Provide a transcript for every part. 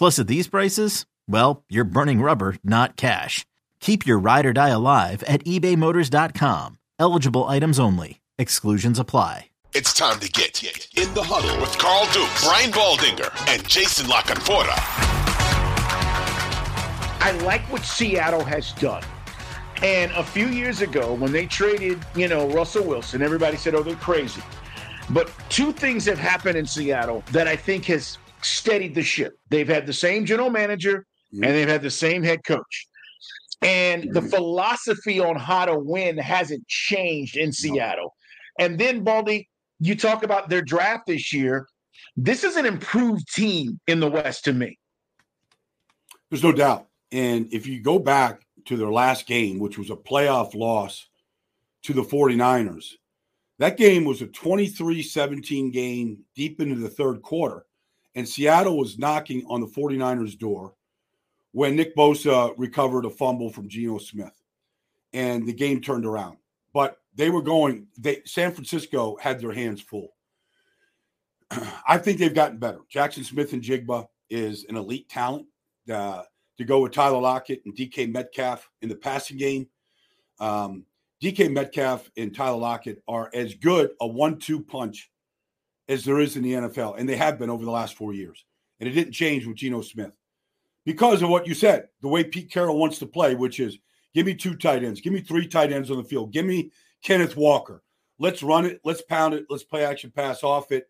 Plus, at these prices, well, you're burning rubber, not cash. Keep your ride or die alive at ebaymotors.com. Eligible items only. Exclusions apply. It's time to get in the huddle with Carl Duke, Brian Baldinger, and Jason La Canfora. I like what Seattle has done. And a few years ago, when they traded, you know, Russell Wilson, everybody said, oh, they're crazy. But two things have happened in Seattle that I think has steadied the ship. They've had the same general manager and they've had the same head coach. And the philosophy on how to win hasn't changed in Seattle. And then, Baldy, you talk about their draft this year. This is an improved team in the West to me. There's no doubt. And if you go back to their last game, which was a playoff loss to the 49ers, that game was a 23 17 game deep into the third quarter. And Seattle was knocking on the 49ers' door when Nick Bosa recovered a fumble from Geno Smith. And the game turned around. But they were going, they San Francisco had their hands full. I think they've gotten better. Jaxon Smith-Njigba is an elite talent. Uh, to go with Tyler Lockett and DK Metcalf in the passing game. Um, DK Metcalf and Tyler Lockett are as good a one-two punch as there is in the NFL, and they have been over the last four years. And it didn't change with Geno Smith because of what you said, the way Pete Carroll wants to play, which is give me two tight ends, give me three tight ends on the field, give me Kenneth Walker. Let's run it, let's pound it, let's play action pass off it.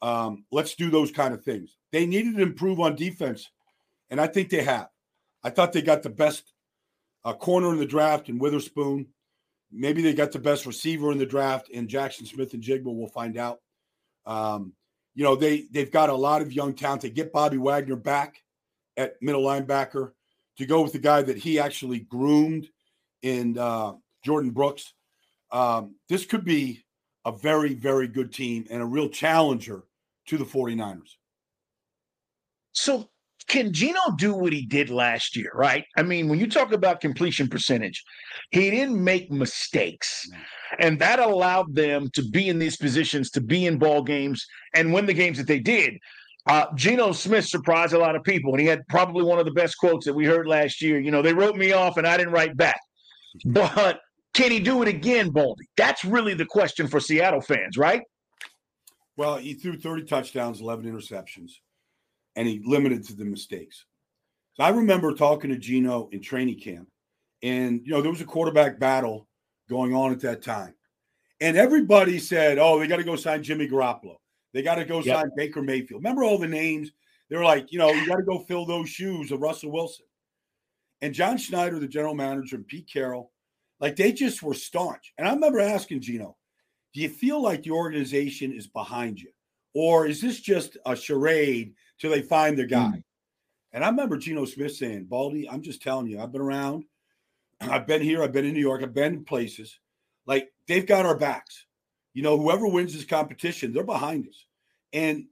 Um, let's do those kind of things. They needed to improve on defense, and I think they have. I thought they got the best uh, corner in the draft in Witherspoon. Maybe they got the best receiver in the draft in Jaxon Smith-Njigba. We'll find out. Um, you know, they they've got a lot of young talent. They get Bobby Wagner back at middle linebacker to go with the guy that he actually groomed in uh, Jordyn Brooks. Um, this could be a very, very good team and a real challenger to the 49ers. So can Geno do what he did last year, right? I mean, when you talk about completion percentage, he didn't make mistakes. And that allowed them to be in these positions, to be in ball games and win the games that they did. Uh, Geno Smith surprised a lot of people, and he had probably one of the best quotes that we heard last year. You know, they wrote me off and I didn't write back. But can he do it again, Baldy? That's really the question for Seattle fans, right? Well, he threw 30 touchdowns, 11 interceptions and he limited to the mistakes. So I remember talking to Geno in training camp, and you know there was a quarterback battle going on at that time, and everybody said, "Oh, they got to go sign Jimmy Garoppolo. They got to go yep. sign Baker Mayfield." Remember all the names? They were like, you know, you got to go fill those shoes of Russell Wilson. And John Schneider, the general manager, and Pete Carroll, like they just were staunch. And I remember asking Geno, "Do you feel like the organization is behind you, or is this just a charade till they find their guy. Mm. And I remember Geno Smith saying, Baldy, I'm just telling you, I've been around. I've been here. I've been in New York. I've been in places. Like they've got our backs. You know, whoever wins this competition, they're behind us. And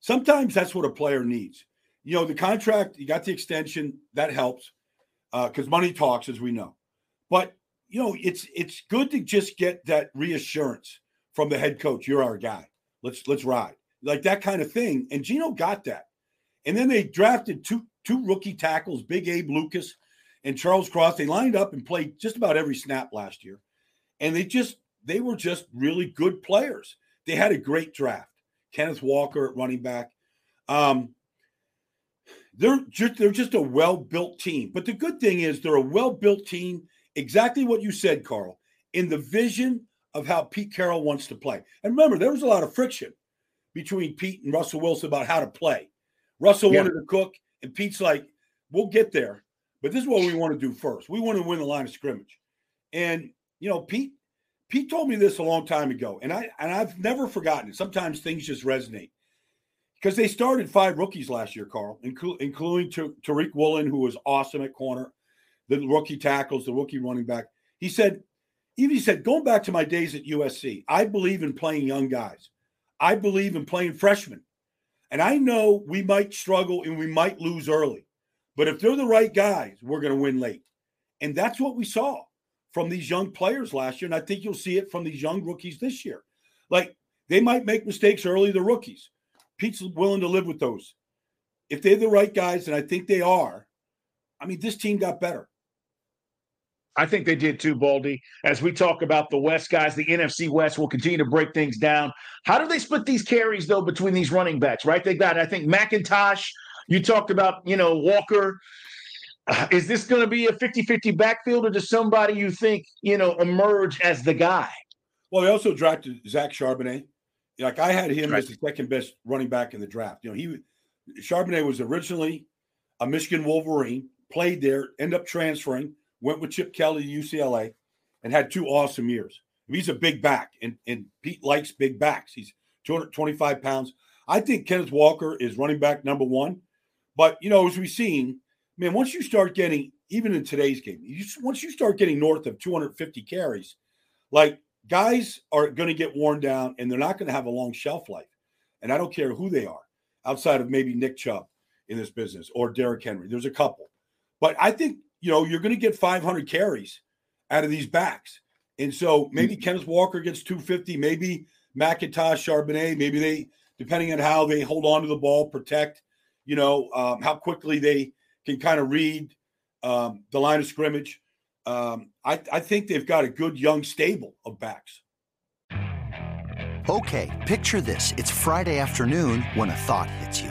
sometimes that's what a player needs. You know, the contract, you got the extension, that helps because uh, money talks, as we know. But you know, it's it's good to just get that reassurance from the head coach. You're our guy. Let's let's ride like that kind of thing. And Geno got that. And then they drafted two two rookie tackles, Big Abe Lucas and Charles Cross. They lined up and played just about every snap last year, and they just they were just really good players. They had a great draft. Kenneth Walker at running back. Um, they're just they're just a well built team. But the good thing is they're a well built team. Exactly what you said, Carl. In the vision of how Pete Carroll wants to play. And remember, there was a lot of friction between Pete and Russell Wilson about how to play. Russell yeah. wanted to cook, and Pete's like, "We'll get there, but this is what we want to do first. We want to win the line of scrimmage." And you know, Pete Pete told me this a long time ago, and I and I've never forgotten it. Sometimes things just resonate because they started five rookies last year, Carl, including Tariq Woolen, who was awesome at corner, the rookie tackles, the rookie running back. He said, even he said, going back to my days at USC, I believe in playing young guys. I believe in playing freshmen. And I know we might struggle and we might lose early, but if they're the right guys, we're going to win late. And that's what we saw from these young players last year. And I think you'll see it from these young rookies this year. Like they might make mistakes early, the rookies. Pete's willing to live with those. If they're the right guys, and I think they are, I mean, this team got better. I think they did too, Baldy. As we talk about the West guys, the NFC West will continue to break things down. How do they split these carries, though, between these running backs, right? They got, I think, McIntosh. You talked about, you know, Walker. Uh, is this going to be a 50 50 backfield or does somebody you think, you know, emerge as the guy? Well, they also drafted Zach Charbonnet. Like I had him right. as the second best running back in the draft. You know, he Charbonnet was originally a Michigan Wolverine, played there, end up transferring, went with Chip Kelly to UCLA, and had two awesome years. He's a big back, and, and Pete likes big backs. He's 225 pounds. I think Kenneth Walker is running back number one. But, you know, as we've seen, man, once you start getting, even in today's game, you, once you start getting north of 250 carries, like guys are going to get worn down and they're not going to have a long shelf life. And I don't care who they are, outside of maybe Nick Chubb in this business or Derrick Henry. There's a couple. But I think, you know, you're going to get 500 carries out of these backs. And so maybe mm-hmm. Kenneth Walker gets 250, maybe McIntosh, Charbonnet, maybe they, depending on how they hold on to the ball, protect, you know, um, how quickly they can kind of read um, the line of scrimmage. Um, I, I think they've got a good young stable of backs. Okay, picture this. It's Friday afternoon when a thought hits you.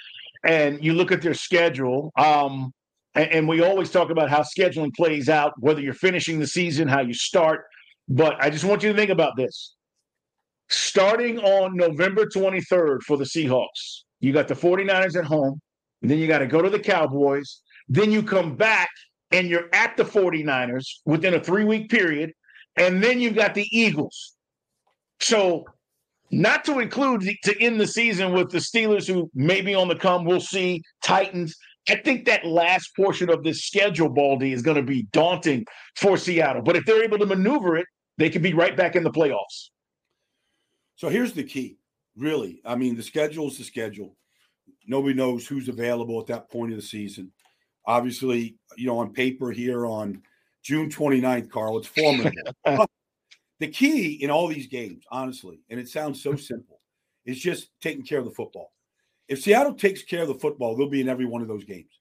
And you look at their schedule, um, and, and we always talk about how scheduling plays out, whether you're finishing the season, how you start. But I just want you to think about this. Starting on November 23rd for the Seahawks, you got the 49ers at home, then you got to go to the Cowboys, then you come back and you're at the 49ers within a three week period. And then you've got the Eagles. So, not to include the, to end the season with the Steelers, who may be on the come, we'll see, Titans. I think that last portion of this schedule, Baldy, is going to be daunting for Seattle. But if they're able to maneuver it, they could be right back in the playoffs. So here's the key, really. I mean, the schedule is the schedule. Nobody knows who's available at that point of the season. Obviously, you know, on paper here on June 29th, Carl, it's formidable. the key in all these games, honestly, and it sounds so hmm. simple, is just taking care of the football. If Seattle takes care of the football, they'll be in every one of those games,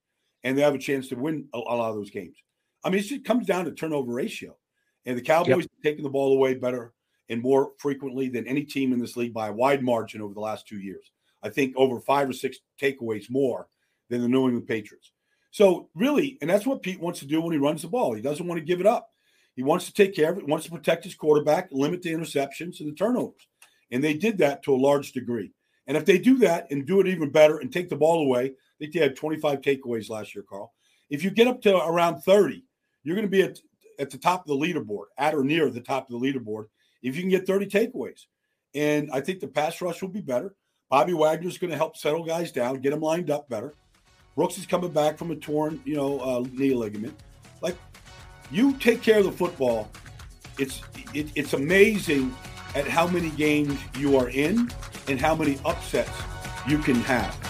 and they have a chance to win a, a lot of those games. I mean, it just comes down to turnover ratio, and the Cowboys yep. taking the ball away better and more frequently than any team in this league by a wide margin over the last two years. I think over five or six takeaways more than the New England Patriots. So really, and that's what Pete wants to do when he runs the ball. He doesn't want to give it up. He wants to take care of it, wants to protect his quarterback, limit the interceptions and the turnovers. And they did that to a large degree. And if they do that and do it even better and take the ball away, I think they had 25 takeaways last year, Carl. If you get up to around 30, you're going to be at, at the top of the leaderboard, at or near the top of the leaderboard, if you can get 30 takeaways. And I think the pass rush will be better. Bobby Wagner's going to help settle guys down, get them lined up better. Brooks is coming back from a torn, you know, uh, knee ligament. Like you take care of the football. It's it, it's amazing at how many games you are in and how many upsets you can have.